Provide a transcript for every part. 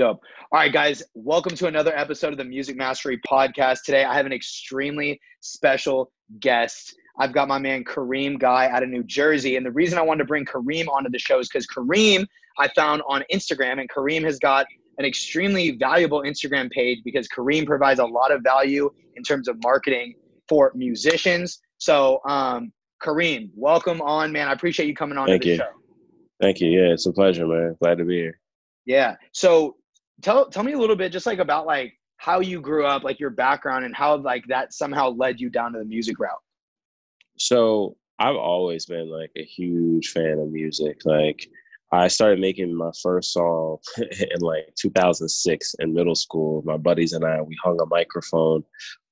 dope. All right, guys, welcome to another episode of the Music Mastery Podcast. Today, I have an extremely special guest. I've got my man Kareem Guy out of New Jersey. And the reason I wanted to bring Kareem onto the show is because Kareem I found on Instagram, and Kareem has got an extremely valuable Instagram page because Kareem provides a lot of value in terms of marketing for musicians. So, um, Kareem, welcome on, man. I appreciate you coming on Thank to the you. show. Thank you. Yeah, it's a pleasure, man. Glad to be here. Yeah. So tell tell me a little bit just like about like how you grew up, like your background and how like that somehow led you down to the music route. So I've always been like a huge fan of music. Like I started making my first song in like 2006 in middle school. My buddies and I, we hung a microphone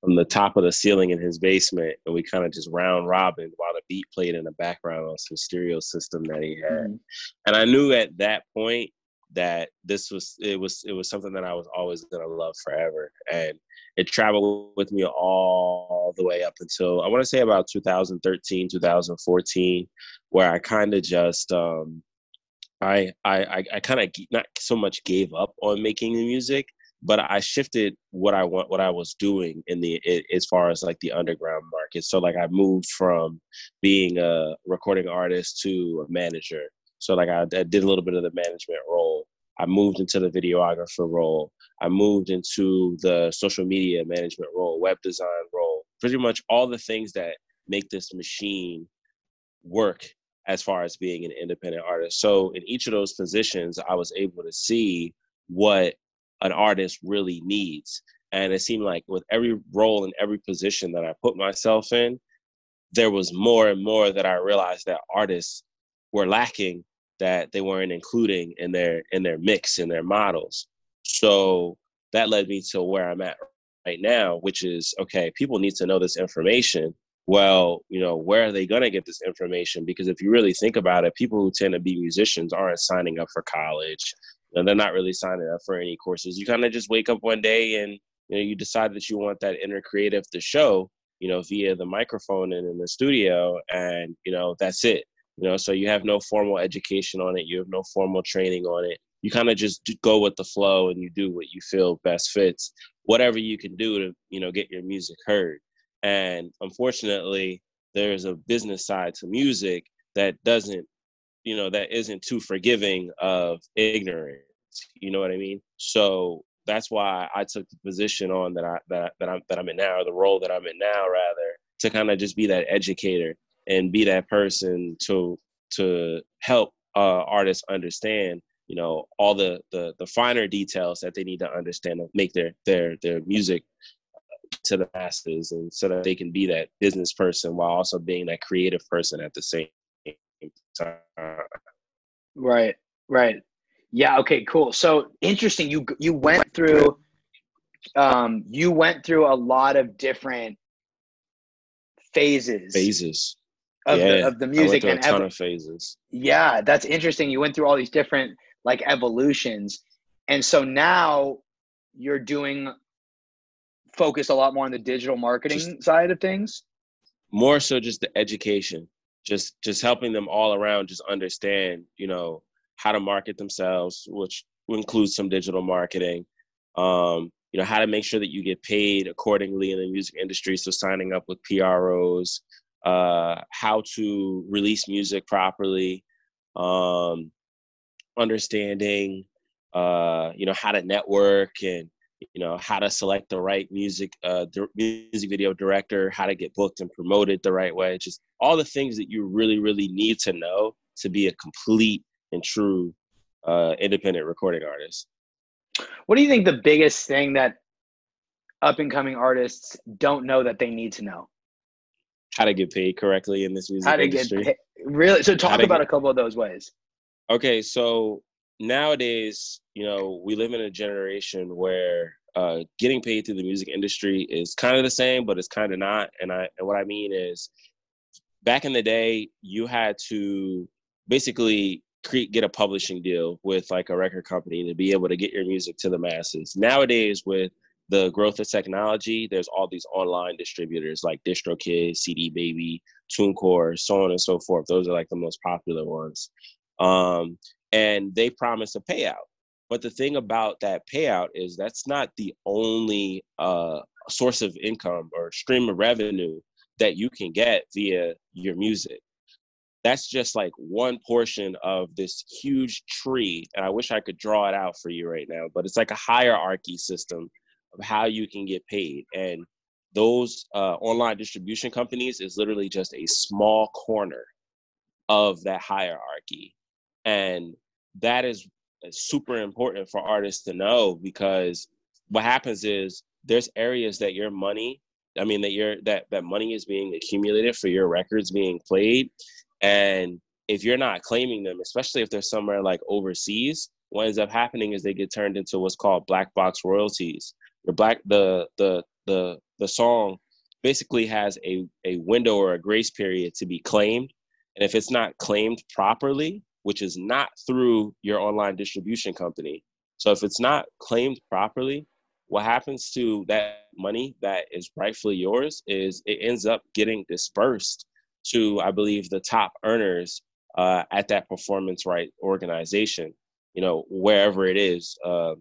from the top of the ceiling in his basement, and we kind of just round robin while the beat played in the background on some stereo system that he had. Mhm. And I knew at that point that this was it was it was something that I was always gonna love forever, and it traveled with me all the way up until I want to say about 2013, 2014, where I kind of just um, I I I, kind of not so much gave up on making the music, but I shifted what I want what I was doing in the i as far as like the underground market. So like I moved from being a recording artist to a manager. So like I, I did a little bit of the management role. I moved into the videographer role. I moved into the social media management role, web design role. Pretty much all the things that make this machine work as far as being an independent artist. So in each of those positions, I was able to see what an artist really needs. And it seemed like with every role and every position that I put myself in, there was more and more that I realized that artists were lacking that they weren't including in their in their mix in their models. So that led me to where I'm at right now, which is okay, people need to know this information. Well, you know, where are they going to get this information? Because if you really think about it, people who tend to be musicians aren't signing up for college. And they're not really signing up for any courses. You kind of just wake up one day and you know you decide that you want that inner creative to show, you know, via the microphone and in the studio, and you know that's it. You know, so you have no formal education on it. You have no formal training on it. You kind of just go with the flow and you do what you feel best fits. Whatever you can do to you know get your music heard. And unfortunately, there's a business side to music that doesn't you know that isn't too forgiving of ignorance you know what i mean so that's why i took the position on that i that, that i'm that i'm in now or the role that i'm in now rather to kind of just be that educator and be that person to to help uh, artists understand you know all the, the the finer details that they need to understand to make their their their music to the masses and so that they can be that business person while also being that creative person at the same time Right. Right. Yeah. Okay. Cool. So interesting. You you went through, um, you went through a lot of different phases, phases of yeah the of the music and a ton of phases yeah, that's interesting. You went through all these different like evolutions, and so now you're doing focus a lot more on the digital marketing Just- side of things. more so just the education just just helping them all around just understand you know how to market themselves which includes some digital marketing um you know how to make sure that you get paid accordingly in the music industry so signing up with pros uh how to release music properly um understanding uh you know how to network and you know how to select the right music uh music video director how to get booked and promoted the right way just all the things that you really really need to know to be a complete and true uh independent recording artist What do you think the biggest thing that up and coming artists don't know that they need to know? How to get paid correctly in this music How to industry get pa- really? So talk about get- a couple of those ways. okay so nowadays you know we live in a generation where uh, getting paid through the music industry is kind of the same but it's kind of not and i and what i mean is back in the day you had to basically create get a publishing deal with like a record company to be able to get your music to the masses nowadays with the growth of technology there's all these online distributors like distrokid cd baby tunecore so on and so forth those are like the most popular ones um, and they promise a payout. But the thing about that payout is that's not the only uh, source of income or stream of revenue that you can get via your music. That's just like one portion of this huge tree. And I wish I could draw it out for you right now, but it's like a hierarchy system of how you can get paid. And those uh, online distribution companies is literally just a small corner of that hierarchy. And that is super important for artists to know because what happens is there's areas that your money i mean that your that that money is being accumulated for your records being played and if you're not claiming them especially if they're somewhere like overseas what ends up happening is they get turned into what's called black box royalties the black the the the the song basically has a a window or a grace period to be claimed. And if it's not claimed properly which is not through your online distribution company so if it's not claimed properly what happens to that money that is rightfully yours is it ends up getting dispersed to i believe the top earners uh, at that performance right organization you know wherever it is um,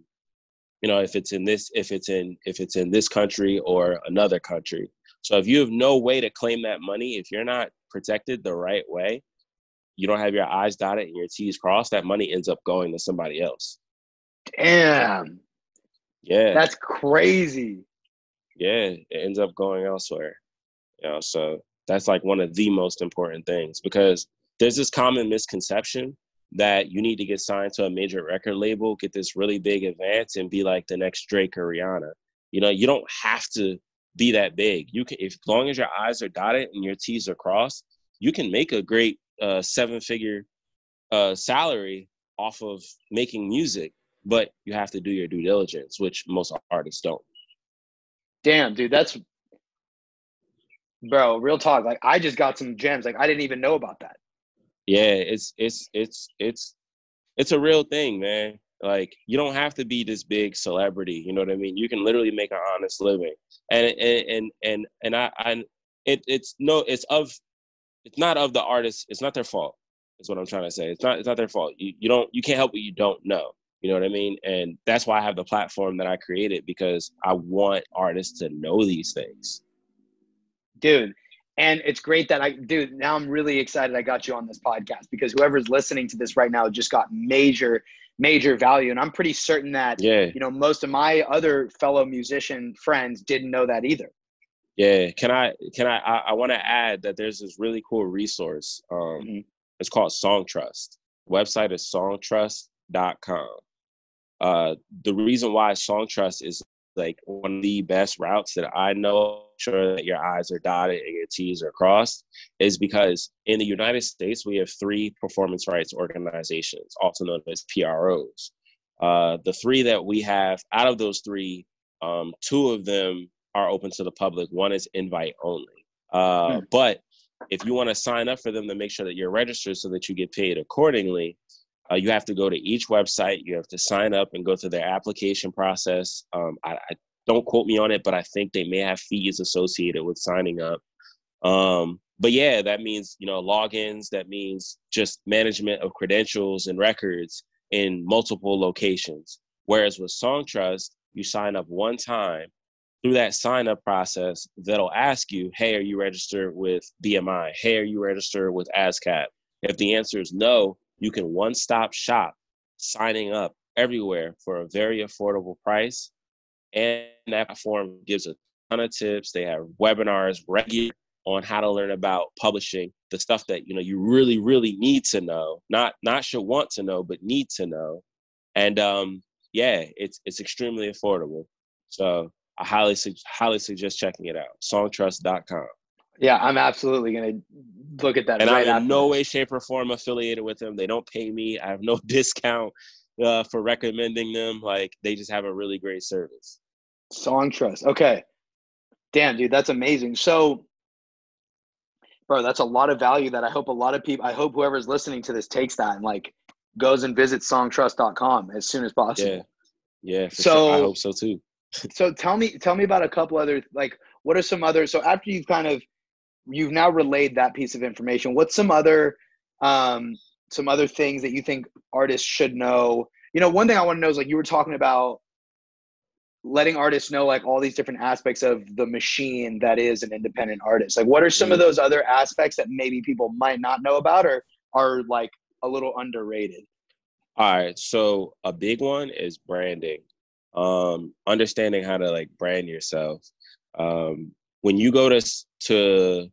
you know if it's in this if it's in if it's in this country or another country so if you have no way to claim that money if you're not protected the right way you don't have your i's dotted and your t's crossed that money ends up going to somebody else damn yeah. That's crazy. Yeah, it ends up going elsewhere. You know, so that's like one of the most important things because there's this common misconception that you need to get signed to a major record label, get this really big advance, and be like the next Drake or Rihanna. You know, you don't have to be that big. You can, if as long as your I's are dotted and your T's are crossed, you can make a great uh, seven-figure uh, salary off of making music but you have to do your due diligence, which most artists don't. Damn, dude, that's bro, real talk. Like I just got some gems. Like I didn't even know about that. Yeah, it's it's it's it's it's a real thing, man. Like you don't have to be this big celebrity. You know what I mean? You can literally make an honest living. And and and and, I, I it it's no it's of it's not of the artist. It's not their fault. Is what I'm trying to say. It's not it's not their fault. You you don't you can't help what you don't know. You know what I mean? And that's why I have the platform that I created because I want artists to know these things. Dude, and it's great that I, dude, now I'm really excited I got you on this podcast because whoever's listening to this right now just got major, major value. And I'm pretty certain that, yeah. you know, most of my other fellow musician friends didn't know that either. Yeah. Can I, can I, I, I want to add that there's this really cool resource. Um, mm-hmm. It's called Songtrust. website is songtrust.com uh, the reason why Songtrust is like one of the best routes that I know, sure that your I's are dotted and your T's are crossed, is because in the United States we have three performance rights organizations, also known as PROs. Uh, the three that we have, out of those three, um, two of them are open to the public. One is invite only. Uh, hmm. But if you want to sign up for them to make sure that you're registered so that you get paid accordingly, uh, you have to go to each website. You have to sign up and go through their application process. Um, I, I, don't quote me on it, but I think they may have fees associated with signing up. Um, but yeah, that means you know logins. That means just management of credentials and records in multiple locations. Whereas with Songtrust, you sign up one time. Through that sign up process, that'll ask you, "Hey, are you registered with BMI? Hey, are you registered with ASCAP?" If the answer is no, you can one stop shop signing up everywhere for a very affordable price. And that platform gives a ton of tips. They have webinars regular on how to learn about publishing, the stuff that you know you really, really need to know. Not not should want to know, but need to know. And um, yeah, it's it's extremely affordable. So I highly highly suggest checking it out. Songtrust.com. Yeah, I'm absolutely gonna look at that. And right I'm in no way, shape, or form affiliated with them. They don't pay me. I have no discount uh, for recommending them. Like they just have a really great service. Songtrust. Okay. Damn, dude, that's amazing. So, bro, that's a lot of value that I hope a lot of people. I hope whoever's listening to this takes that and like goes and visits songtrust.com as soon as possible. Yeah. Yeah. so sure. I hope so too. so tell me, tell me about a couple other like what are some other so after you've kind of you've now relayed that piece of information. What's some other um, some other things that you think artists should know you know, one thing I want to know is like you were talking about letting artists know like all these different aspects of the machine that is an independent artist. Like what are some of mm. those other aspects that maybe people might not know about or are like a little underrated? All right. So a big one is branding. Um, understanding how to like brand yourself. Um, when you go to to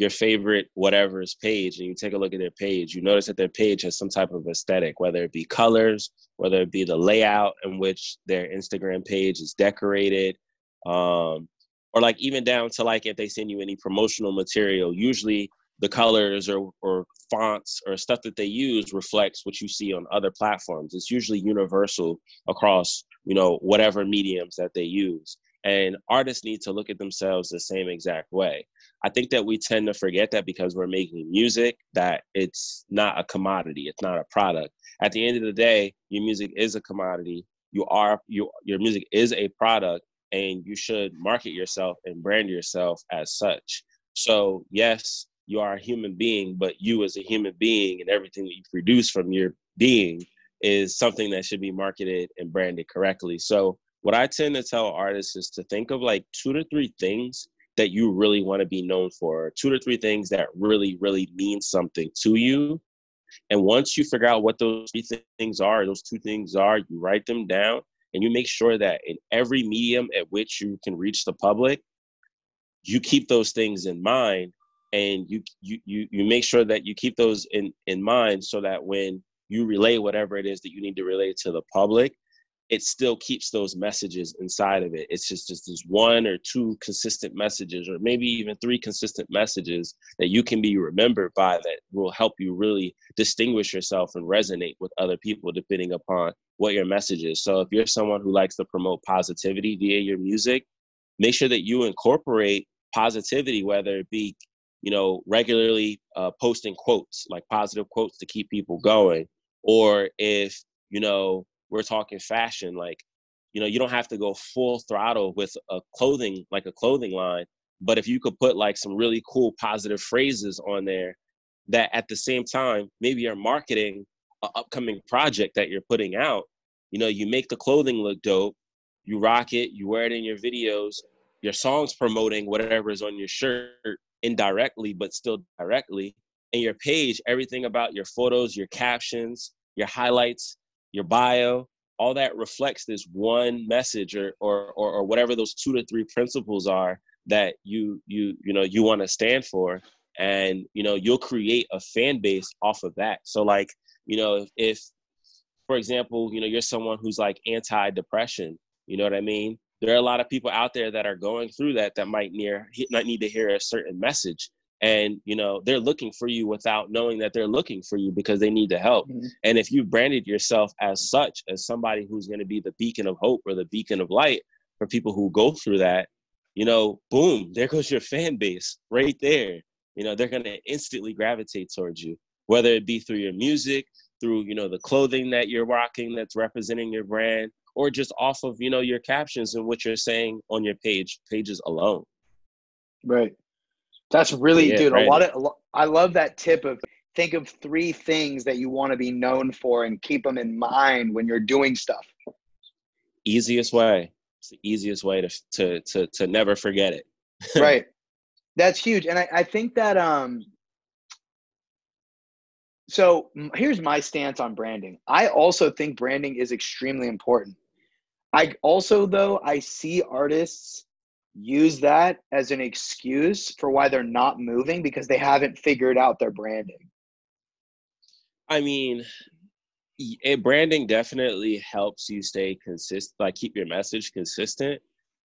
your favorite whatever's page and you take a look at their page, you notice that their page has some type of aesthetic, whether it be colors, whether it be the layout in which their Instagram page is decorated, um, or like even down to like if they send you any promotional material, usually the colors or, or fonts or stuff that they use reflects what you see on other platforms. It's usually universal across, you know, whatever mediums that they use. And artists need to look at themselves the same exact way. I think that we tend to forget that because we're making music, that it's not a commodity, it's not a product. At the end of the day, your music is a commodity. You are you your music is a product and you should market yourself and brand yourself as such. So, yes, you are a human being, but you as a human being and everything that you produce from your being is something that should be marketed and branded correctly. So, what I tend to tell artists is to think of like two to three things that you really want to be known for, two to three things that really, really mean something to you. And once you figure out what those three things are, those two things are, you write them down and you make sure that in every medium at which you can reach the public, you keep those things in mind and you you you, you make sure that you keep those in in mind so that when you relay whatever it is that you need to relay to the public it still keeps those messages inside of it. It's just just this one or two consistent messages, or maybe even three consistent messages that you can be remembered by that will help you really distinguish yourself and resonate with other people depending upon what your message is. So if you're someone who likes to promote positivity via your music, make sure that you incorporate positivity, whether it be you know regularly uh, posting quotes like positive quotes to keep people going, or if you know we're talking fashion like you know you don't have to go full throttle with a clothing like a clothing line but if you could put like some really cool positive phrases on there that at the same time maybe you're marketing an upcoming project that you're putting out you know you make the clothing look dope you rock it you wear it in your videos your songs promoting whatever is on your shirt indirectly but still directly and your page everything about your photos your captions your highlights your bio, all that reflects this one message or, or or or, whatever those two to three principles are that you you you know you want to stand for. And you know you'll create a fan base off of that. So like you know if, for example you know you're someone who's like anti-depression you know what i mean? There are a lot of people out there that are going through that that might near not need to hear a certain message and you know they're looking for you without knowing that they're looking for you because they need the help. Mm-hmm. and if you branded yourself as such as somebody who's going to be the beacon of hope or the beacon of light for people who go through that you know boom there goes your fan base right there. You know they're going to instantly gravitate towards you whether it be through your music through you know the clothing that you're rocking that's representing your brand or just off of you know your captions and what you're saying on your page pages alone. Right that's really, dude. A lot of, I love that tip of think of three things that you want to be known for and keep them in mind when you're doing stuff. Easiest way. It's the easiest way to to to to never forget it. right. That's huge, and I, I think that um. So here's my stance on branding. I also think branding is extremely important. I also though I see artists use that as an excuse for why they're not moving because they haven't figured out their branding. I mean, it, branding definitely helps you stay consistent, like keep your message consistent,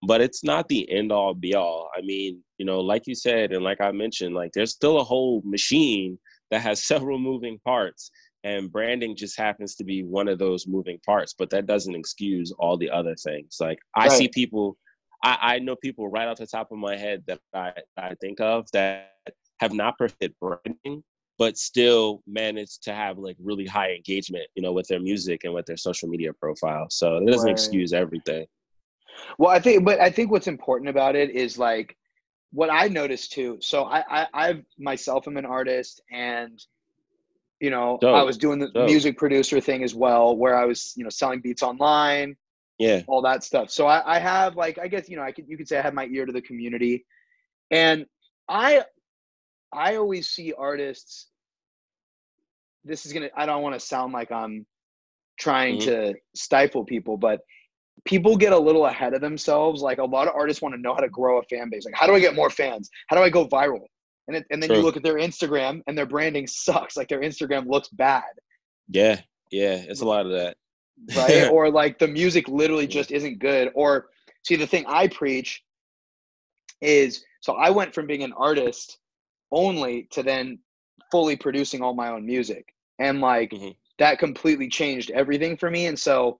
but it's not the end all be all. I mean, you know, like you said, and like I mentioned, like there's still a whole machine that has several moving parts. And branding just happens to be one of those moving parts, but that doesn't excuse all the other things. Like I right. see people I, I know people right off the top of my head that I, I think of that have not perfected branding, but still managed to have like really high engagement, you know, with their music and with their social media profile. So it doesn't right. excuse everything. Well, I think, but I think what's important about it is like what I noticed too. So I, I, I've myself am an artist, and You know, Dope. I was doing the Dope. music producer thing as well, where I was, you know, selling beats online, Yeah. all that stuff. So I, I have like, I guess, you know, I could, you could say I have my ear to the community. And I, I always see artists, this is going to, I don't want to sound like I'm trying Mhm. to stifle people, but people get a little ahead of themselves. Like a lot of artists want to know how to grow a fan base. Like, how do I get more fans? How do I go viral? And, it, and then you look at their Instagram and their branding sucks. Like their Instagram looks bad. Yeah. Yeah. It's a lot of that. Right? or like the music literally just isn't good. Or see, the thing I preach is so I went from being an artist only to then fully producing all my own music. And like Mhm. that completely changed everything for me. And so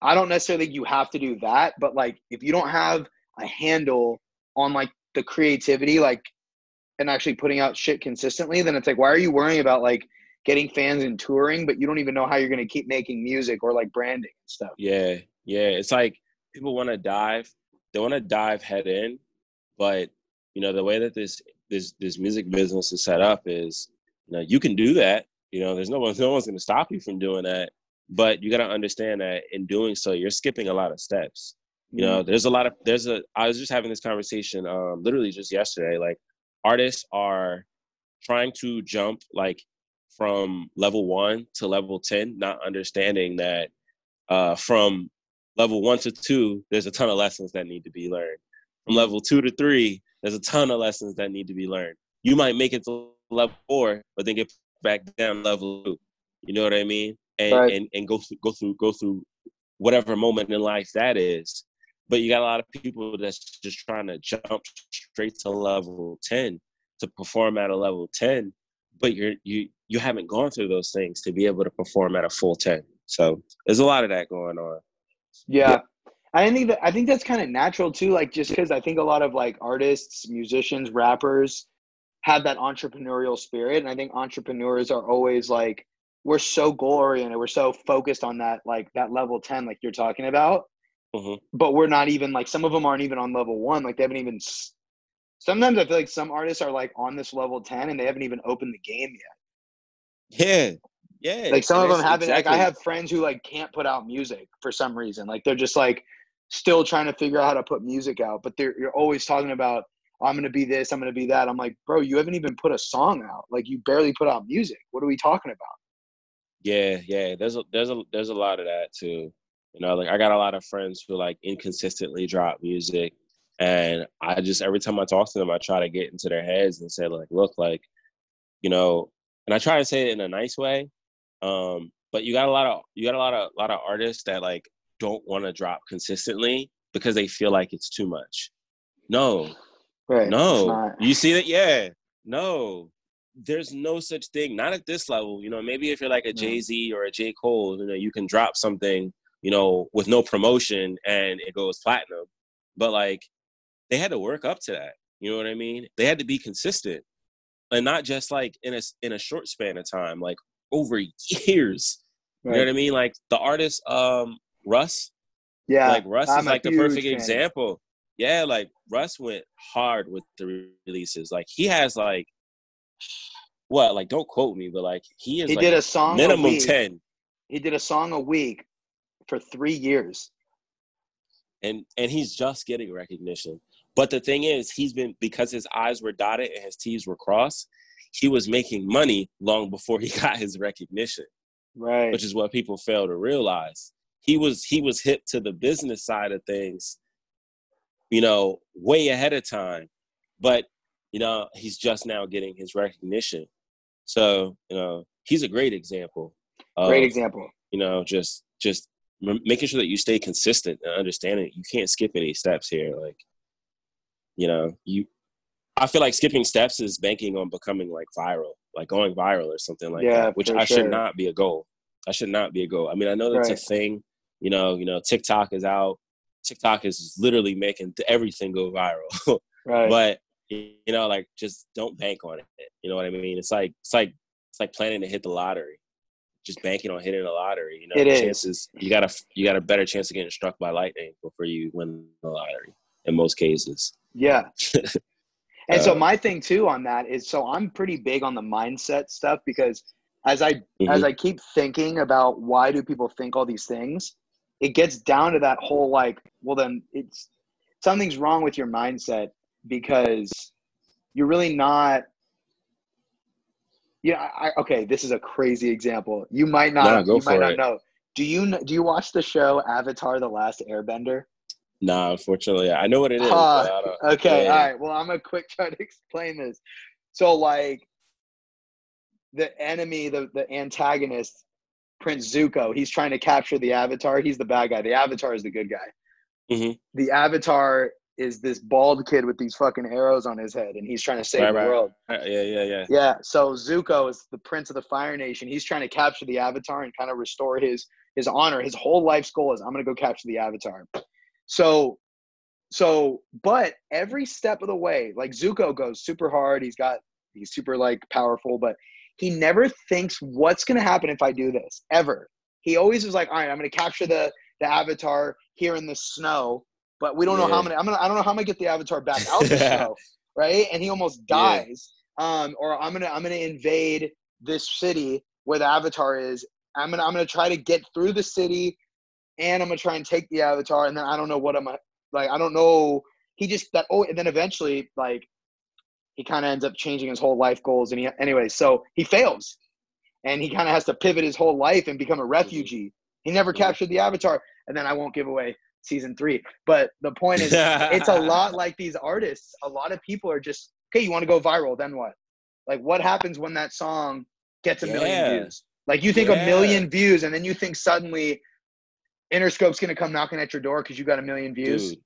I don't necessarily think you have to do that, but like if you don't have a handle on like the creativity, like and actually putting out shit consistently, then it's like, why are you worrying about like getting fans and touring, but you don't even know how you're gonna keep making music or like branding and stuff. Yeah, yeah. It's like people want to dive. They want to dive head in, but you know the way that this this this music business is set up is, you know, you can do that. You know, there's no one no one's going to stop you from doing that. But you got to understand that in doing so, you're skipping a lot of steps. You know, there's a lot of there's a. I was just having this conversation, um, literally just yesterday. Like, artists are trying to jump like from level one to level ten, not understanding that uh, from level one to two, there's a ton of lessons that need to be learned. From level two to three, there's a ton of lessons that need to be learned. You might make it to level four, but then get back down level two. You know what I mean? And Right. and, and go through go through go through whatever moment in life that is. But you got a lot of people that's just trying to jump straight to level ten to perform at a level ten, but you're you you haven't gone through those things to be able to perform at a full ten. So there's a lot of that going on. Yeah. I think that I think that's kind of natural too. Like just because I think a lot of like artists, musicians, rappers have that entrepreneurial spirit, and I think entrepreneurs are always like we're so goal oriented, we're so focused on that like that level ten, like you're talking about. Mhm. But we're not even like some of them aren't even on level one. Like they haven't even. Sometimes I feel like some artists are like on this level ten and they haven't even opened the game yet. Yeah, yeah. like some of them haven't like i have friends who like can't put out music for some reason like they're just like still trying to figure out how to put music out but they're you're always talking about oh, i'm gonna be this i'm gonna be that i'm like bro you haven't even put a song out like you barely put out music what are we talking about Yeah, yeah. There's a there's a there's a lot of that too. You know, like I got a lot of friends who like inconsistently drop music, and I just every time I talk to them, I try to get into their heads and say like, look, like, you know, and I try to say it in a nice way. Um, but you got a lot of you got a lot of lot of artists that like don't want to drop consistently because they feel like it's too much. No, right no. You see that? Yeah. No. There's no such thing. Not at this level. You know, maybe if you're like a. Jay Z or a J. Cole, you know, you can drop something, you know, with no promotion and it goes platinum. But like they had to work up to that. You know what I mean? They had to be consistent. And not just like in a in a short span of time, like over years. You know what I mean? Like the artist um Russ, yeah like Russ I'm is like the perfect fan. example. Yeah, like Russ went hard with the releases. Like he has like what? Like don't quote me, but like he is he like did a song a minimum week. ten, he did a song a week for three years and and he's just getting recognition. But the thing is, he's been because his I's were dotted and his T's were crossed. He was making money long before he got his recognition. right which is what people fail to realize. He was he was hip to the business side of things, you know, way ahead of time. But you know, he's just now getting his recognition. So you know, he's a great example. Of, great example You know, just just making sure that you stay consistent and understanding you can't skip any steps here. Like, you know, you. I feel like skipping steps is banking on becoming like viral, like going viral or something like Yeah, that, which I sure. should not be a goal. I should not be a goal. I mean, I know that's Right. a thing. You know, you know, TikTok is out. TikTok is literally making everything go viral. right but you know, like just don't bank on it. You know what I mean? It's like it's like it's like planning to hit the lottery. Just banking on hitting the lottery. You know, It the is. chances you got a you got a better chance of getting struck by lightning before you win the lottery. In most cases. Yeah. And so Uh, my thing too on that is so I'm pretty big on the mindset stuff because as I mm-hmm. as I keep thinking about why do people think all these things, it gets down to that whole like, well then it's something's wrong with your mindset because you're really not yeah I, okay this is a crazy example you might not you might not it. know do you do you watch the show avatar the last airbender no unfortunately i know what it is uh, okay yeah. all right well i'm gonna quick try to explain this so like the enemy, the, the antagonist, Prince Zuko, he's trying to capture the Avatar. He's the bad guy. The Avatar is the good guy. Mm-hmm. The Avatar is this bald kid with these fucking arrows on his head, and he's trying to save right, the right. world. Uh, yeah, yeah, yeah. Yeah. So Zuko is the prince of the Fire Nation. He's trying to capture the Avatar and kind of restore his his honor. His whole life's goal is I'm gonna go capture the Avatar. So, so, but every step of the way, like Zuko goes super hard. He's got he's super like powerful, but he never thinks what's going to happen if I do this ever. He always is like, all right, I'm going to capture the the avatar here in the snow, but we don't yeah. know how many. I'm gonna I don't know how I'm gonna get the avatar back out the snow, right? And he almost dies. Yeah. Um, or I'm gonna I'm gonna invade this city where the avatar is. I'm gonna I'm gonna try to get through the city, and I'm gonna try and take the avatar. And then I don't know what I'm like. I don't know. He just that oh, and then eventually like he kind of ends up changing his whole life goals. And he, anyway, so he fails, and he kind of has to pivot his whole life and become a mm-hmm. refugee. He never captured the avatar, and then I won't give away season three. But the point is, it's a lot like these artists. A lot of people are just okay. You want to go viral, then what? Like, what happens when that song gets a yeah. million views? Like, you think yeah. a million views, and then you think suddenly Interscope's gonna come knocking at your door because you got a million views. Dude.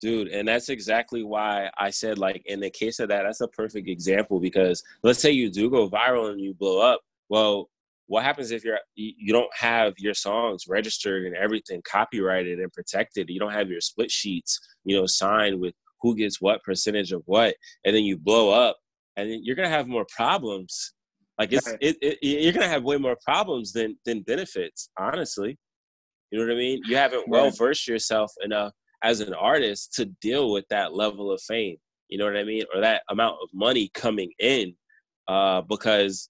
Dude and that's exactly why i said like in the case of that that's a perfect example because let's say you do go viral and you blow up well what happens if you're you don't have your songs registered and everything copyrighted and protected? You don't have your split sheets you know signed with who gets what percentage of what and then you blow up and you're gonna have more problems. Like it's it, it, you're gonna have way more problems than than benefits honestly you know what i mean? You haven't well versed yourself enough as an artist to deal with that level of fame. You know what i mean? Or that amount of money coming in uh, because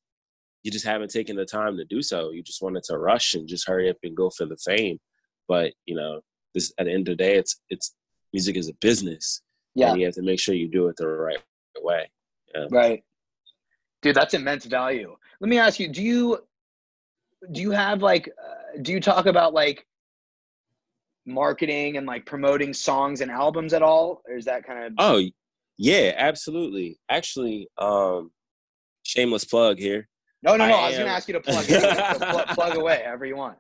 you just haven't taken the time to do so. You just wanted to rush and just hurry up and go for the fame. But you know this at the end of the day it's it's music is a business. Yeah. and you have to make sure you do it the right way. Yeah. right. Dude that's immense value. Let me ask you do you do you have like uh, do you talk about like marketing and like promoting songs and albums at all? Or is that kind of oh yeah absolutely. Actually um shameless plug here. No no no i, I was am... gonna ask you to plug plug, plug away however you want.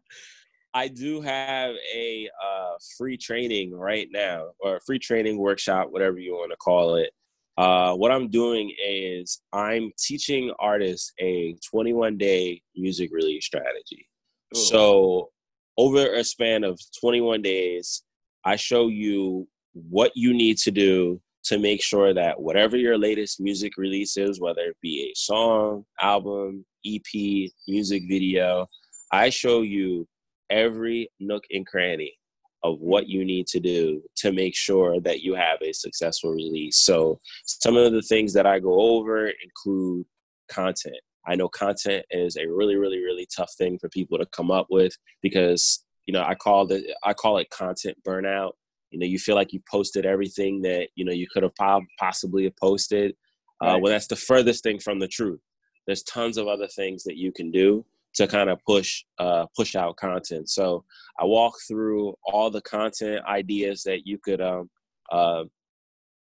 I do have a uh, free training right now or a free training workshop whatever you want to call it uh, what i'm doing is i'm teaching artists a 21 day music release strategy Ooh. so over a span of 21 days, I show you what you need to do to make sure that whatever your latest music release is, whether it be a song, album, EP, music video, I show you every nook and cranny of what you need to do to make sure that you have a successful release. So, some of the things that I go over include content. I know content is a really, really, really tough thing for people to come up with because you know I call it I call it content burnout. You know, you feel like you posted everything that you know you could have possibly have posted. Uh. Uh, well, that's the furthest thing from the truth. There's tons of other things that you can do to kind of push uh, push out content. So I walk through all the content ideas that you could um, uh,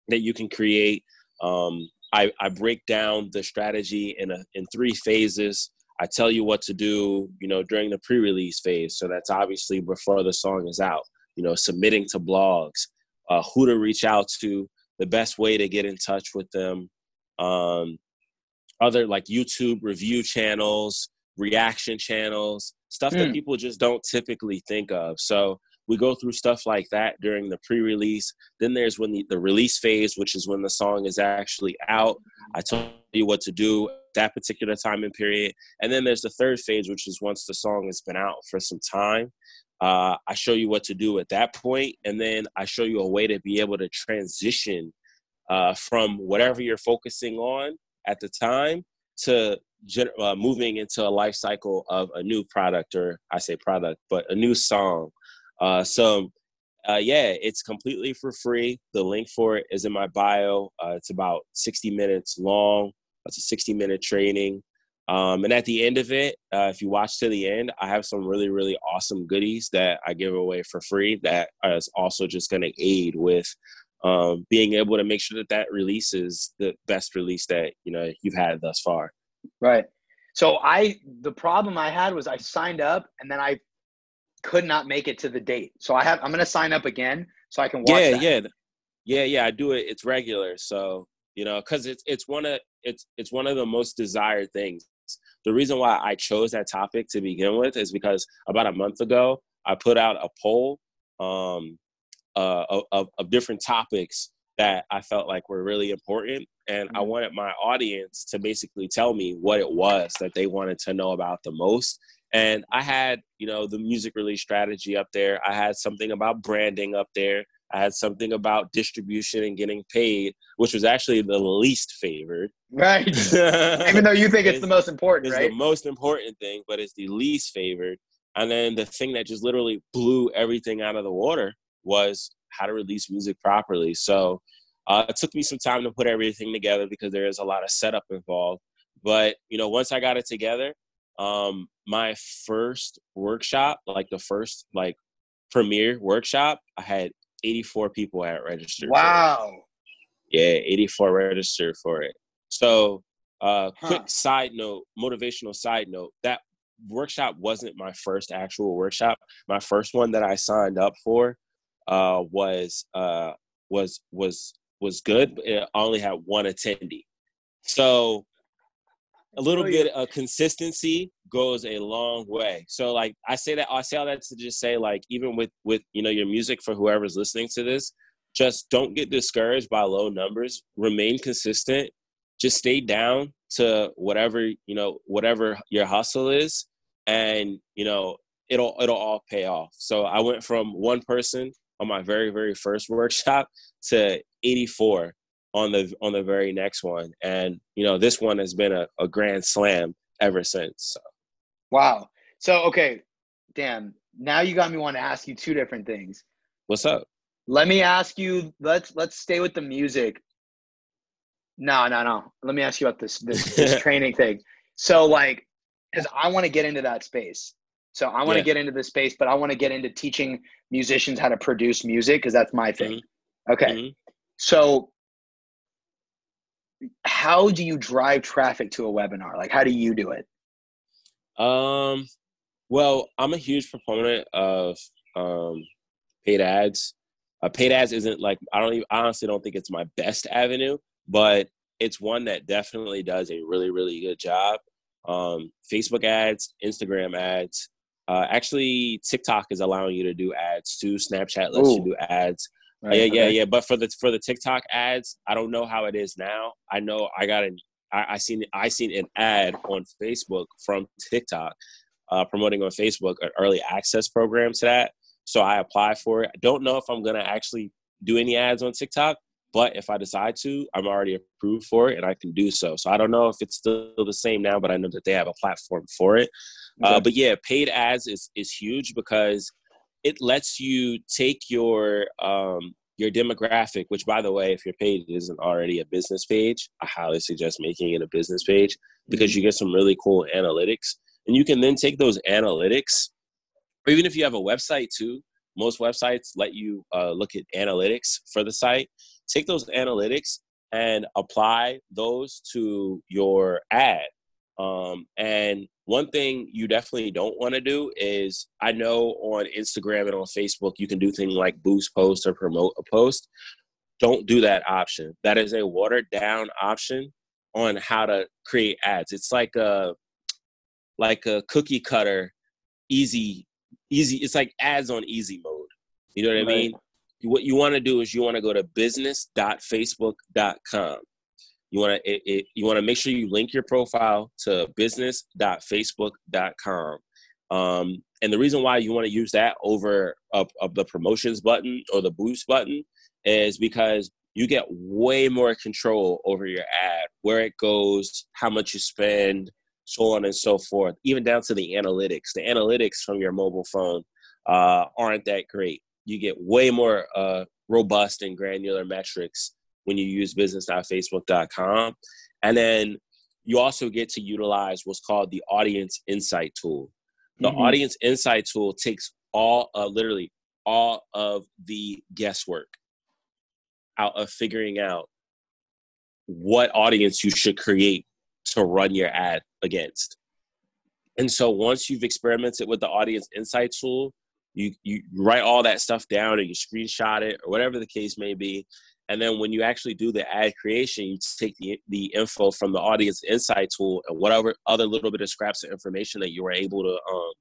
that you can create. Um, I, I break down the strategy in a, in three phases. I tell you what to do, you know, during the pre-release phase. So that's obviously before the song is out. You know, submitting to blogs, uh, who to reach out to, the best way to get in touch with them, um, other like YouTube review channels, reaction channels, stuff mm. that people just don't typically think of. So we go through stuff like that during the pre-release then there's when the, the release phase which is when the song is actually out i tell you what to do that particular time and period and then there's the third phase which is once the song has been out for some time uh, i show you what to do at that point and then i show you a way to be able to transition uh, from whatever you're focusing on at the time to uh, moving into a life cycle of a new product, or I say product, but a new song. Uh, so, uh, yeah, it's completely for free. The link for it is in my bio. Uh, it's about 60 minutes long. It's a 60 minute training. Um, and at the end of it, uh, if you watch to the end, I have some really, really awesome goodies that I give away for free that is also just going to aid with um, being able to make sure that that release is the best release that you know you've had thus far. Right. So I the problem I had was I signed up and then I could not make it to the date. So I have I'm gonna sign up again so I can watch. Yeah, that. yeah, yeah, yeah. I do it. It's regular, so you know, because it's it's one of it's it's one of the most desired things. The reason why I chose that topic to begin with is because about a month ago I put out a poll um, uh, of, of different topics that I felt like were really important. And I mm-hmm. wanted my audience to basically tell me what it was that they wanted to know about the most. And I had, you know, the music release strategy up there. I had something about branding up there. I had something about distribution and getting paid, which was actually the least favored. Right. Even though you think it's, it's the most important, it's right? the most important thing, but it's the least favored. And then the thing that just literally blew everything out of the water was how to release music properly. So uh, it took me some time to put everything together because there is a lot of setup involved. But you know, once I got it together, um, my first workshop, like the first like premiere workshop, I had 84 people at registered. Wow. Yeah, 84 registered for it. So, uh, huh. quick side note, motivational side note, that workshop wasn't my first actual workshop. My first one that I signed up for uh, was uh, was was was good. But it only had one attendee, so a little oh, bit of consistency goes a long way. So like I say that I say all that to just say like even with with you know your music for whoever's listening to this, just don't get discouraged by low numbers. Remain consistent. Just stay down to whatever you know whatever your hustle is, and you know it'll it'll all pay off. So I went from one person on my very very first workshop to 84 on the on the very next one. And you know this one has been a, a grand slam ever since so. wow. So okay damn now you got me want to ask you two different things. What's up? Let me ask you let's let's stay with the music. No no no. Let me ask you about this this, this training thing. So like because i want to get into that space so I want to yeah. get into the space, but I want to get into teaching musicians how to produce music because that's my thing. Mm-hmm. Okay. Mm-hmm. So how do you drive traffic to a webinar? Like how do you do it? Um well, I'm a huge proponent of um paid ads. Uh, paid ads isn't like I don't even, I honestly don't think it's my best avenue, but it's one that definitely does a really really good job. Um, Facebook ads, Instagram ads, uh, actually, TikTok is allowing you to do ads too. Snapchat lets Ooh. you do ads. Right, yeah, okay. yeah, yeah. But for the for the TikTok ads, I don't know how it is now. I know I got an I, I seen I seen an ad on Facebook from TikTok uh, promoting on Facebook an early access program to that. So I applied for it. I don't know if I'm gonna actually do any ads on TikTok, but if I decide to, I'm already approved for it and I can do so. So I don't know if it's still the same now, but I know that they have a platform for it. Uh, but yeah, paid ads is is huge because it lets you take your um, your demographic, which by the way, if your page isn't already a business page, I highly suggest making it a business page because mm-hmm. you get some really cool analytics. And you can then take those analytics, or even if you have a website too, most websites let you uh, look at analytics for the site. Take those analytics and apply those to your ad. Um, and one thing you definitely don't want to do is I know on Instagram and on Facebook you can do things like boost post or promote a post. Don't do that option. That is a watered down option on how to create ads. It's like a like a cookie cutter easy easy it's like ads on easy mode. You know what right. I mean? What you want to do is you want to go to business.facebook.com you want to you want to make sure you link your profile to business.facebook.com. Um, and the reason why you want to use that over of, of the promotions button or the boost button is because you get way more control over your ad, where it goes, how much you spend, so on and so forth, even down to the analytics. The analytics from your mobile phone uh, aren't that great. You get way more uh, robust and granular metrics when you use business.facebook.com. And then you also get to utilize what's called the audience insight tool. The mm-hmm. audience insight tool takes all, uh, literally, all of the guesswork out of figuring out what audience you should create to run your ad against. And so once you've experimented with the audience insight tool, you you write all that stuff down or you screenshot it or whatever the case may be. And then when you actually do the ad creation, you take the, the info from the audience insight tool and whatever other little bit of scraps of information that you were able to um,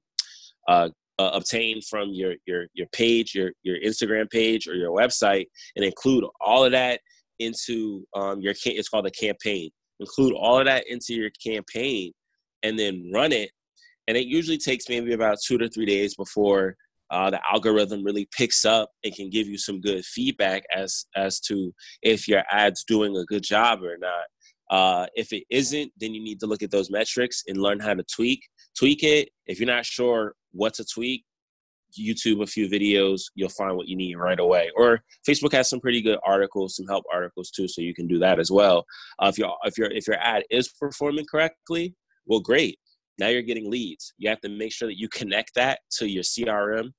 uh, uh, obtain from your your your page, your your Instagram page or your website, and include all of that into um, your it's called a campaign. Include all of that into your campaign, and then run it. And it usually takes maybe about two to three days before uh, the algorithm really picks up and can give you some good feedback as as to if your ad's doing a good job or not. Uh, if it isn't, then you need to look at those metrics and learn how to tweak tweak it. If you're not sure what to tweak, YouTube a few videos, you'll find what you need right away. Or Facebook has some pretty good articles, some help articles too, so you can do that as well. Uh, if your if your if your ad is performing correctly, well, great. Now you're getting leads. You have to make sure that you connect that to your CRM.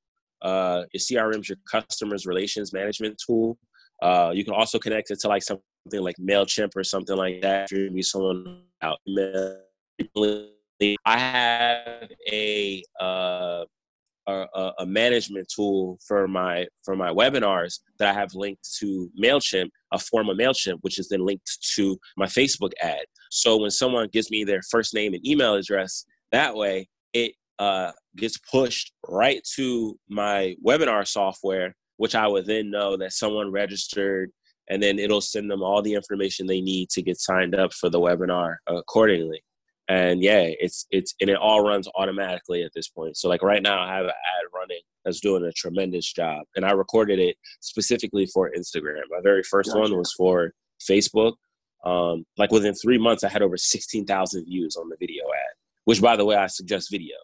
Uh, your CRM is your customers relations management tool. Uh, you can also connect it to like something like Mailchimp or something like that. If someone out. I have a uh, a, a, management tool for my for my webinars that I have linked to Mailchimp, a form of Mailchimp, which is then linked to my Facebook ad. So when someone gives me their first name and email address, that way uh, gets pushed right to my webinar software, which I would then know that someone registered, and then it'll send them all the information they need to get signed up for the webinar accordingly. And yeah it's it's and it all runs automatically at this point. So like right now i have an ad running that's doing a tremendous job and i recorded it specifically for instagram. My very first gotcha. one was for facebook. Um, like within three months i had over 16000 views on the video ad which by the way i suggest video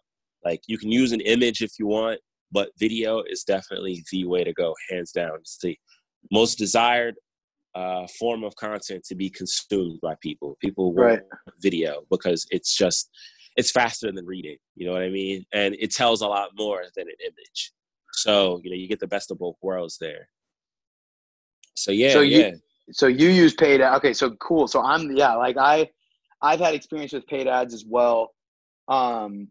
like you can use an image if you want but video is definitely the way to go hands down it's the most desired uh, form of content to be consumed by people. People want right. video because it's just it's faster than reading. You know what I mean? And it tells a lot more than an image. So you know you get the best of both worlds there. So yeah, so you, yeah. So you use paid. Ads. Okay, so cool. So I'm yeah, like I, I've had experience with paid ads as well. Um,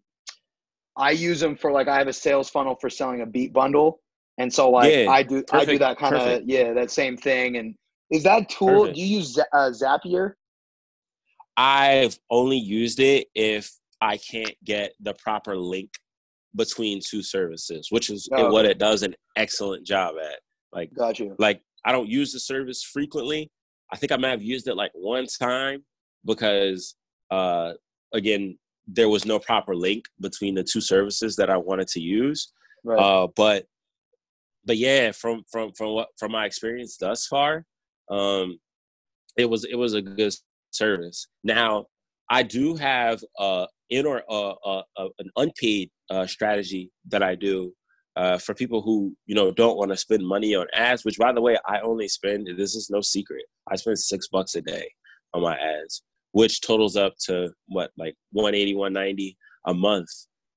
I use them for like I have a sales funnel for selling a beat bundle, and so like yeah, I do perfect, I do that kind of yeah that same thing, and is that tool? Perfect. Do you use uh, Zapier? I've only used it if I can't get the proper link between two services, which is oh, what it does an excellent job at. Like, got you. Like, I don't use the service frequently. I think I might have used it like one time because, uh, again, there was no proper link between the two services that I wanted to use. Right. Uh, but, but yeah, from from from what from my experience thus far, um, it was it was a good service. Now I do have uh in or uh, uh, an unpaid uh, strategy that I do uh, for people who you know don't want to spend money on ads. Which, by the way, I only spend. This is no secret. I spend six bucks a day on my ads, which totals up to what like 180, 190 a month,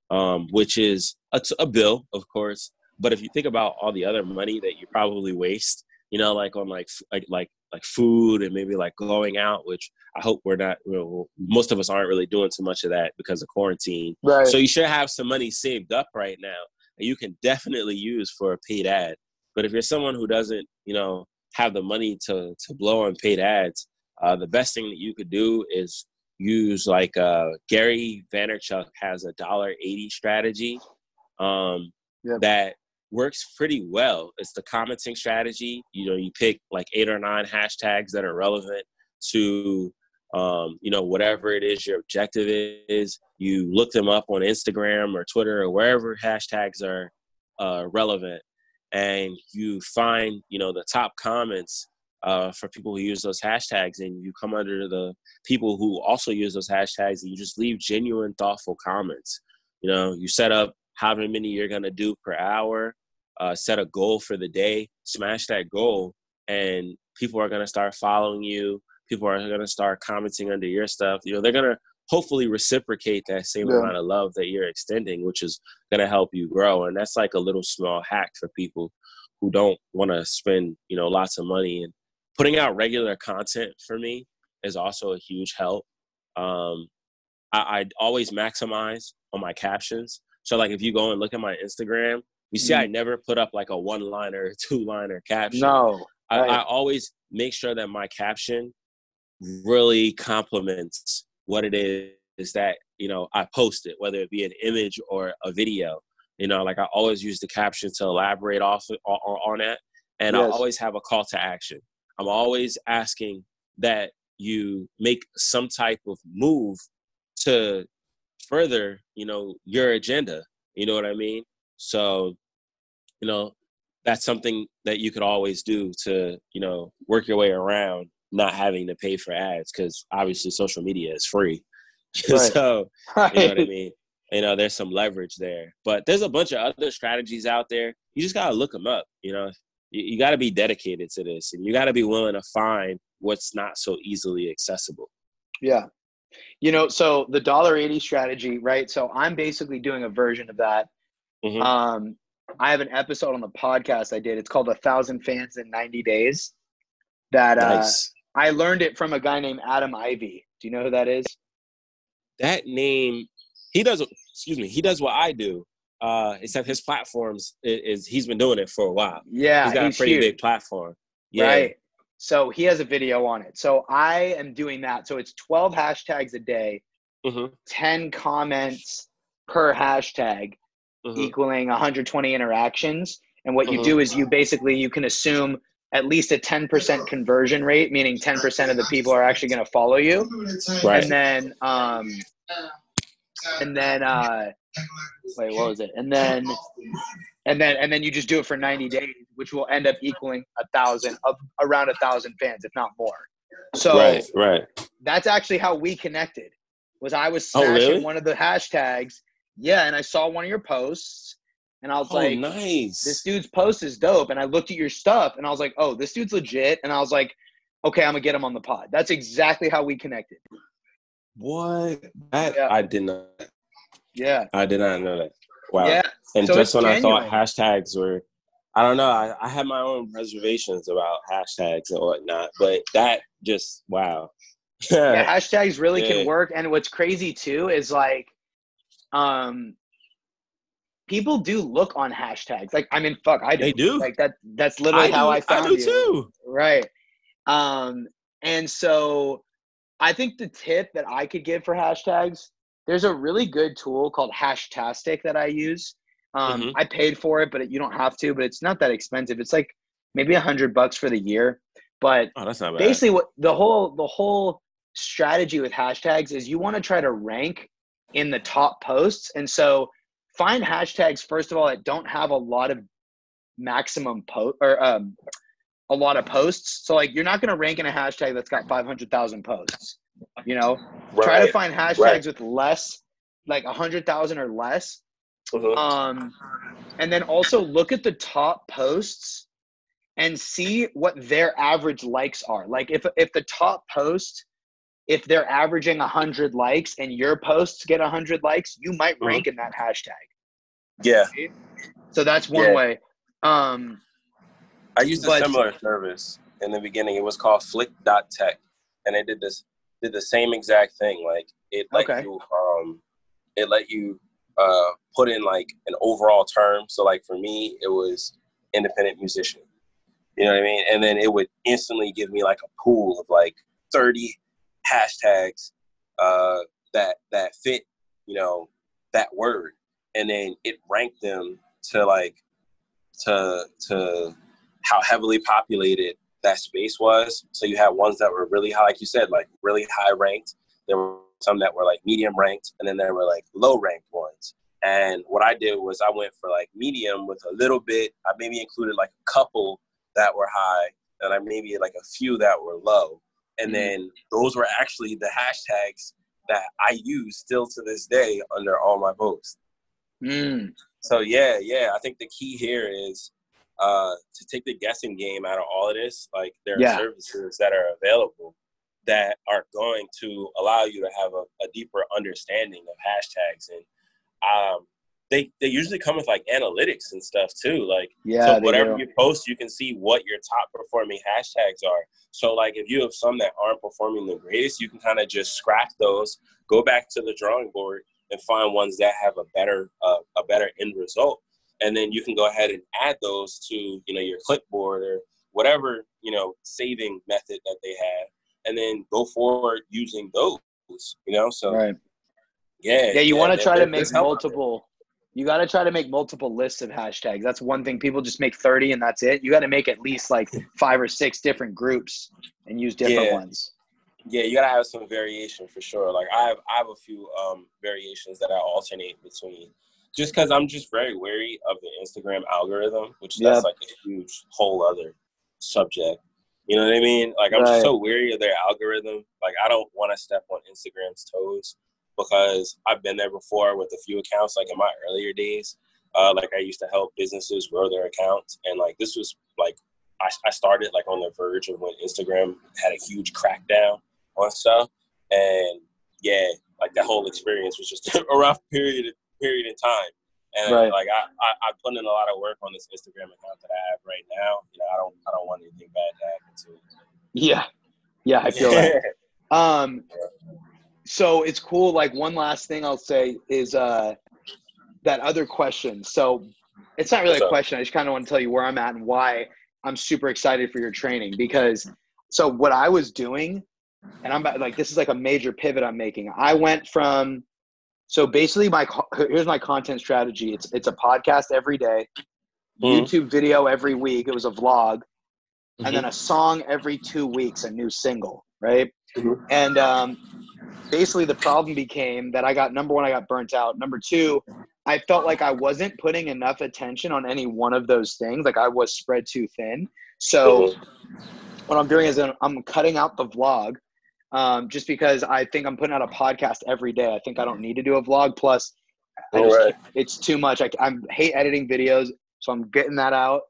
um, which is a, a bill, of course. But if you think about all the other money that you probably waste you know, like on like like like like food and maybe like going out, which I hope we're not. You know, most of us aren't really doing too much of that because of quarantine. Right. So you should have some money saved up right now, and you can definitely use for a paid ad. But if you're someone who doesn't, you know, have the money to to blow on paid ads, uh, the best thing that you could do is use like uh, Gary Vaynerchuk has a dollar eighty strategy um, yep. that works pretty well. It's the commenting strategy. You know, you pick like eight or nine hashtags that are relevant to um, you know whatever it is your objective is. You look them up on Instagram or Twitter or wherever hashtags are uh, relevant, and you find you know the top comments uh, for people who use those hashtags and you come under the people who also use those hashtags and you just leave genuine thoughtful comments. You know you set up however many you're going to do per hour uh, set a goal for the day smash that goal and people are going to start following you. People are going to start commenting under your stuff. You know they're going to hopefully reciprocate that same yeah. amount of love that you're extending which is going to help you grow and that's like a little small hack for people who don't want to spend you know lots of money and putting out regular content for me is also a huge help um, I, I always maximize on my captions so like if you go and look at my instagram you see i never put up like a one liner two liner caption no I, I always make sure that my caption really complements what it is that you know I post it, whether it be an image or a video. You know, like I always use the caption to elaborate off on, on that, and yes. I always have a call to action. I'm always asking that you make some type of move to further, you know, your agenda. You know what I mean? So, you know, that's something that you could always do to, you know, work your way around not having to pay for ads because obviously social media is free. Right. so right. you know what I mean. You know, there's some leverage there, but there's a bunch of other strategies out there. You just gotta look them up. You know, you, you got to be dedicated to this, and you got to be willing to find what's not so easily accessible. Yeah, you know, so the dollar eighty strategy, right? So I'm basically doing a version of that. Mm-hmm. Um, I have an episode on the podcast I did. It's called "A Thousand Fans in 90 Days." That uh, nice. I learned it from a guy named Adam Ivy. Do you know who that is? That name, he does. Excuse me, he does what I do. Uh, except his platforms is, is he's been doing it for a while. Yeah, he's got he's a pretty huge. big platform. Yeah. Right. So he has a video on it. So I am doing that. So it's 12 hashtags a day, mm-hmm. 10 comments per hashtag, mm-hmm. equaling 120 interactions. And what mm-hmm. you do is you basically you can assume at least a 10% conversion rate, meaning 10% of the people are actually going to follow you. Right. And then, um, and then, uh, wait, what was it? And then, and then, and then you just do it for 90 days, which will end up equaling a thousand, of around a thousand fans, if not more. So, right, right. That's actually how we connected. Was I was smashing oh, really? one of the hashtags, yeah, and I saw one of your posts, and I was oh, like, nice. This dude's post is dope. And I looked at your stuff and I was like, oh, this dude's legit. And I was like, okay, I'm gonna get him on the pod. That's exactly how we connected. What? That yeah. I did not. Yeah. I did not know that. Wow. Yeah. And so just when genuine. I thought hashtags were, I don't know, I, I had my own reservations about hashtags and whatnot, but that just wow. yeah, hashtags really yeah. can work. And what's crazy too is like, um, people do look on hashtags. Like, I mean, fuck, I do. They do. Like that. That's literally I how do. I found I do you. too. Right. Um, and so I think the tip that I could give for hashtags, there's a really good tool called Hashtastic that I use. Um, mm-hmm. I paid for it, but you don't have to. But it's not that expensive. It's like maybe a hundred bucks for the year. But oh, that's not bad. basically, what the whole the whole strategy with hashtags is you want to try to rank in the top posts, and so find hashtags first of all that don't have a lot of maximum post or um, a lot of posts. So like you're not going to rank in a hashtag that's got 500,000 posts. You know, right. try to find hashtags right. with less, like 100,000 or less. Mm-hmm. Um, and then also look at the top posts and see what their average likes are. Like if if the top post if they're averaging 100 likes and your posts get 100 likes, you might mm-hmm. rank in that hashtag. Yeah. So that's one yeah. way. Um, I used a similar service in the beginning. It was called Flick.tech, and it did this did the same exact thing. Like it let okay. you um, it let you uh, put in like an overall term. So like for me, it was independent musician. You know what I mean? And then it would instantly give me like a pool of like 30 hashtags uh, that that fit, you know, that word, and then it ranked them to like to to how heavily populated that space was. So you had ones that were really high, like you said, like really high ranked. There were some that were like medium ranked, and then there were like low ranked ones. And what I did was I went for like medium with a little bit. I maybe included like a couple that were high, and I maybe like a few that were low. And Mhm. then those were actually the hashtags that I use still to this day under all my posts. Mm, So yeah, yeah, I think the key here is uh, to take the guessing game out of all of this. Like there are Yeah. services that are available that are going to allow you to have a, a deeper understanding of hashtags, and um, they they usually come with like analytics and stuff too. Like yeah, so whatever you post, you can see what your top performing hashtags are. So like if you have some that aren't performing the greatest, you can kind of just scrap those, go back to the drawing board, and find ones that have a better uh, a better end result. And then you can go ahead and add those to you know your clipboard or whatever you know saving method that they have, and then go forward using those. You know, so right. yeah, Yeah, you want to try to make there's help out there. multiple. You got to try to make multiple lists of hashtags. That's one thing. People just make thirty and that's it. You got to make at least like five or six different groups and use different Yeah. ones. Yeah, you gotta have some variation for sure. Like I have, I have a few um, variations that I alternate between, just because I'm just very wary of the Instagram algorithm, which Yeah. that's like a huge whole other subject. You know what I mean? Like I'm Right. just so wary of their algorithm. Like I don't want to step on Instagram's toes because I've been there before with a few accounts. Like in my earlier days, uh, like I used to help businesses grow their accounts, and like this was like I, I started like on the verge of when Instagram had a huge crackdown on stuff, and yeah, like that whole experience was just a rough period period in time. And Right. like I, I, I put in a lot of work on this Instagram account that I have right now. You know, I don't I don't want anything bad to happen to it. Yeah, yeah, I feel that. Um, so it's cool. Like one last thing I'll say is uh, that other question. So it's not really What's a up? question. I just kind of want to tell you where I'm at and why I'm super excited for your training because so what I was doing, and I'm about, like this is like a major pivot I'm making. I went from so basically my here's my content strategy. It's it's a podcast every day, Mhm. YouTube video every week. It was a vlog, Mm-hmm. and then a song every two weeks, a new single, right? Mhm. And um, basically, the problem became that I got number one, I got burnt out. Number two, I felt like I wasn't putting enough attention on any one of those things. Like I was spread too thin. So what I'm doing is I'm cutting out the vlog, um, just because I think I'm putting out a podcast every day. I think I don't need to do a vlog. Plus, just, right. it's too much. I, I hate editing videos, so I'm getting that out.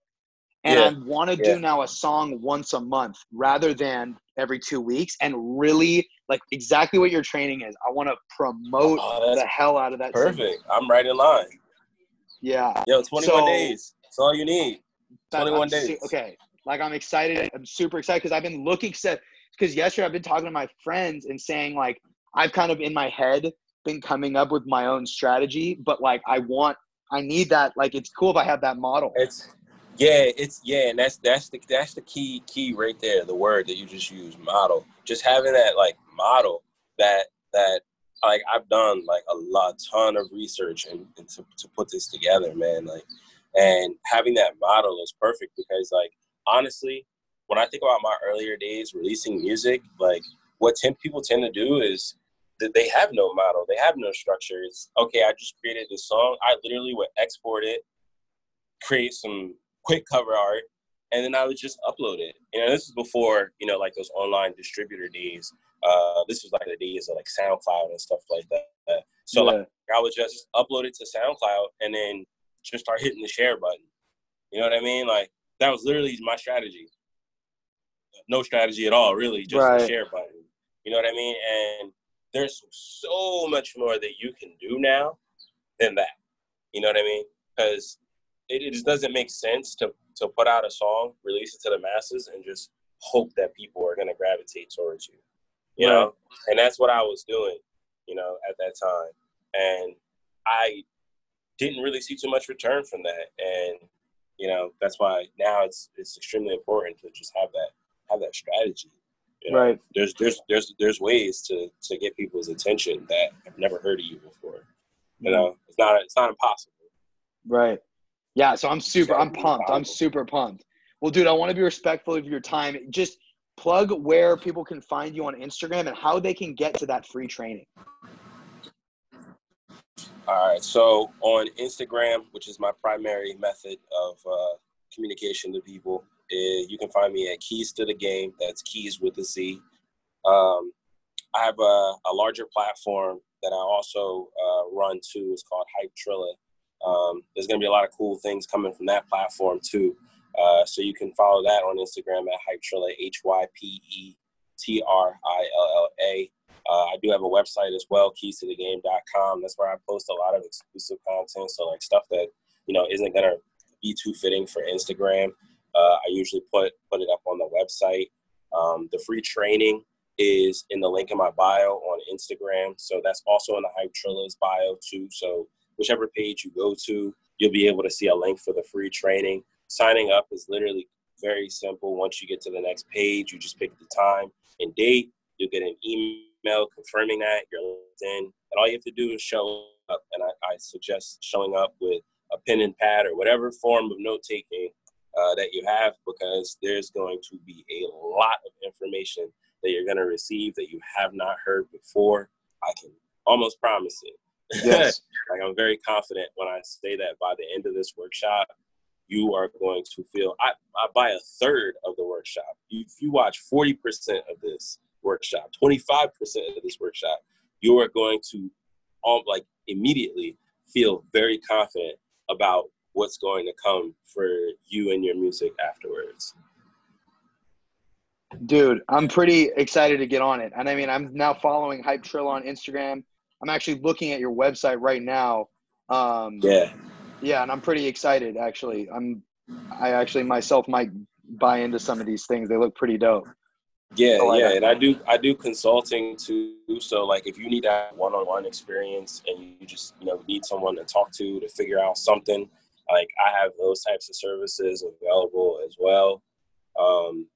And Yeah. I want to Yeah. do now a song once a month rather than every two weeks, and really like exactly what your training is. I want to promote Oh, the hell out of that. single. perfect. I'm right in line. Yeah. Yo, 21 So- days. That's all you need. 21 I'm su- days. okay. Like I'm excited. I'm super excited because I've been looking set because yesterday I've been talking to my friends and saying like I've kind of in my head been coming up with my own strategy, but like I want I need that like it's cool if I have that model. It's yeah, it's yeah, and that's that's the that's the key key right there. The word that you just used, model. Just having that like model that that like I've done like a lot ton of research and, and to to put this together, man. Like and having that model is perfect because like honestly, when I think about my earlier days releasing music, like what ten people tend to do is that they have no model, they have no structure. It's okay, I just created this song. I literally would export it, create some quick cover art, and then I would just upload it. You know, this is before you know like those online distributor days. Uh, this was like the days of like SoundCloud and stuff like that. So like I would just upload it to SoundCloud and then just start hitting the share button. You know what I mean? Like that was literally my strategy. No strategy at all, really, just Right. the share button. You know what I mean? And there's so much more that you can do now than that. You know what I mean? Because it, it just doesn't make sense to to put out a song, release it to the masses, and just hope that people are gonna gravitate towards you. You Right. know, and that's what I was doing. You know, at that time, and I didn't really see too much return from that, and you know that's why now it's it's extremely important to just have that have that strategy. You know? Right. There's there's there's there's ways to to get people's attention that have never heard of you before. You know, it's not it's not impossible. Right. Yeah. So I'm super. I'm pumped. I'm super pumped. Well, dude, I want to be respectful of your time. Just plug where people can find you on Instagram and how they can get to that free training. All right. So on Instagram, which is my primary method of uh, communication to people, is you can find me at Keys to the Game. That's Keys with a Z. Um, I have a, a, larger platform that I also uh, run too. It's called Hype Trilla. Um, there's going to be a lot of cool things coming from that platform too. Uh, so you can follow that on Instagram at Hype Trilla, H Y P E T R I L L A. Uh, I do have a website as well, keys to the game.com. That's where I post a lot of exclusive content. So like stuff that, you know, isn't going to be too fitting for Instagram. Uh, I usually put, put it up on the website. Um, the free training is in the link in my bio on Instagram. So that's also in the Hype Trilla's bio too. So whichever page you go to, you'll be able to see a link for the free training. Signing up is literally very simple. Once you get to the next page, you just pick the time and date. You'll get an email confirming that you're in, and all you have to do is show up. And I, I suggest showing up with a pen and pad or whatever form of note taking uh, that you have, because there's going to be a lot of information that you're going to receive that you have not heard before. I can almost promise it. Yes. like I'm very confident when I say that by the end of this workshop, you are going to feel. I, I buy a third of the workshop. If you watch 40% of this workshop, 25% of this workshop, you are going to all like immediately feel very confident about what's going to come for you and your music afterwards. Dude, I'm pretty excited to get on it. And I mean, I'm now following Hype Trill on Instagram. I'm actually looking at your website right now. Um, yeah. Yeah, and I'm pretty excited actually. I'm I actually myself might buy into some of these things. They look pretty dope. Yeah, so yeah, and I do I do consulting too. So like if you need that one-on-one experience and you just you know need someone to talk to to figure out something, like I have those types of services available as well. Um,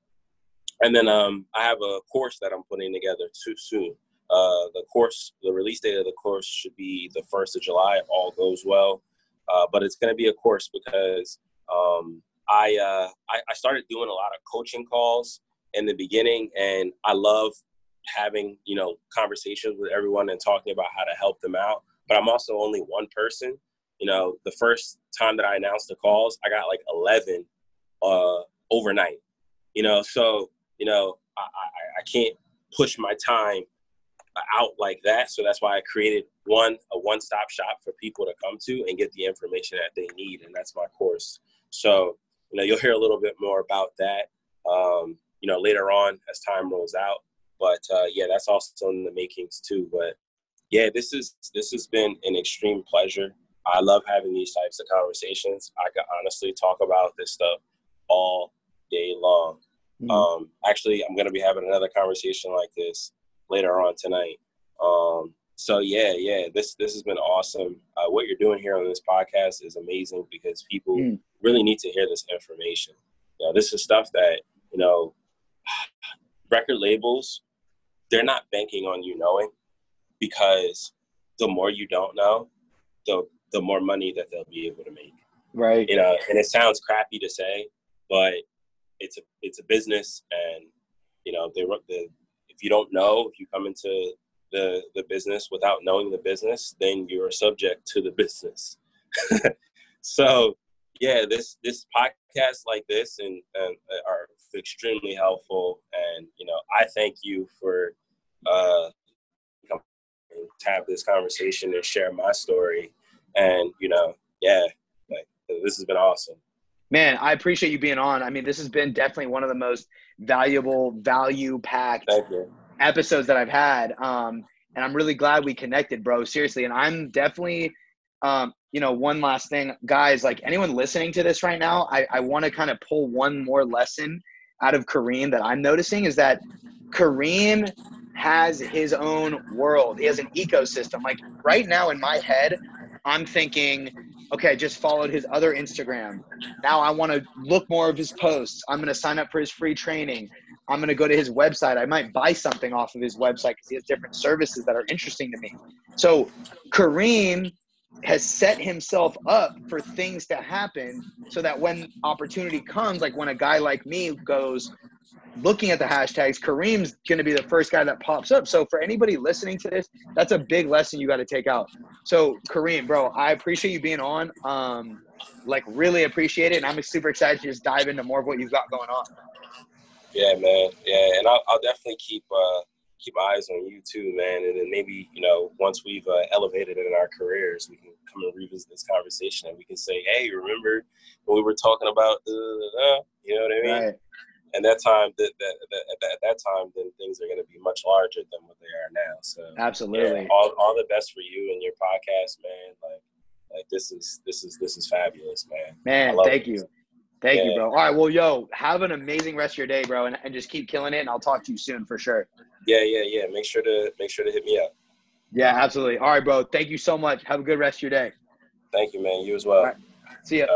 and then um, I have a course that I'm putting together too soon. Uh, the course, the release date of the course should be the first of July if all goes well. Uh, but it's going to be a course because um, I, uh, I, I started doing a lot of coaching calls in the beginning, and I love having you know conversations with everyone and talking about how to help them out. But I'm also only one person. You know, the first time that I announced the calls, I got like 11 uh, overnight. You know, so you know I, I, I can't push my time out like that. So that's why I created one a one stop shop for people to come to and get the information that they need, and that's my course. So you know you'll hear a little bit more about that, um, you know, later on as time rolls out. But uh, yeah, that's also in the makings too. But yeah, this is this has been an extreme pleasure. I love having these types of conversations. I can honestly talk about this stuff all day long. Mm-hmm. Um, actually, I'm going to be having another conversation like this later on tonight. Um, so yeah, yeah, this this has been awesome. Uh, what you're doing here on this podcast is amazing because people mm. really need to hear this information. You know, this is stuff that you know, record labels they're not banking on you knowing because the more you don't know, the the more money that they'll be able to make. Right. You know, and it sounds crappy to say, but it's a it's a business, and you know, they the if you don't know, if you come into the the business without knowing the business, then you're subject to the business. so yeah, this this podcast like this and, and uh, are extremely helpful, and you know I thank you for uh, to have this conversation and share my story, and you know yeah, like this has been awesome. Man, I appreciate you being on. I mean, this has been definitely one of the most valuable, value packed episodes that I've had. Um, and I'm really glad we connected, bro. Seriously. And I'm definitely, um, you know, one last thing, guys, like anyone listening to this right now, I, I want to kind of pull one more lesson out of Kareem that I'm noticing is that Kareem has his own world. He has an ecosystem. Like right now in my head, I'm thinking, okay, I just followed his other Instagram. Now I want to look more of his posts. I'm going to sign up for his free training. I'm going to go to his website. I might buy something off of his website because he has different services that are interesting to me. So Kareem has set himself up for things to happen so that when opportunity comes, like when a guy like me goes, looking at the hashtags, Kareem's going to be the first guy that pops up. So for anybody listening to this, that's a big lesson you got to take out. So Kareem, bro, I appreciate you being on. Um, like really appreciate it, and I'm super excited to just dive into more of what you've got going on. Yeah, man. Yeah, and I'll, I'll definitely keep uh, keep eyes on you too, man. And then maybe you know once we've uh, elevated in our careers, we can come and revisit this conversation, and we can say, "Hey, remember when we were talking about the, you know what I mean?" Right. And that time, that, that, that, at that time, then things are going to be much larger than what they are now. So absolutely, yeah, all, all the best for you and your podcast, man. Like, like this is this is this is fabulous, man. Man, thank it. you. Thank yeah. you, bro. All right. Well, yo, have an amazing rest of your day, bro, and, and just keep killing it. And I'll talk to you soon for sure. Yeah, yeah, yeah. Make sure to make sure to hit me up. Yeah, absolutely. All right, bro. Thank you so much. Have a good rest of your day. Thank you, man. You as well. See ya. Uh,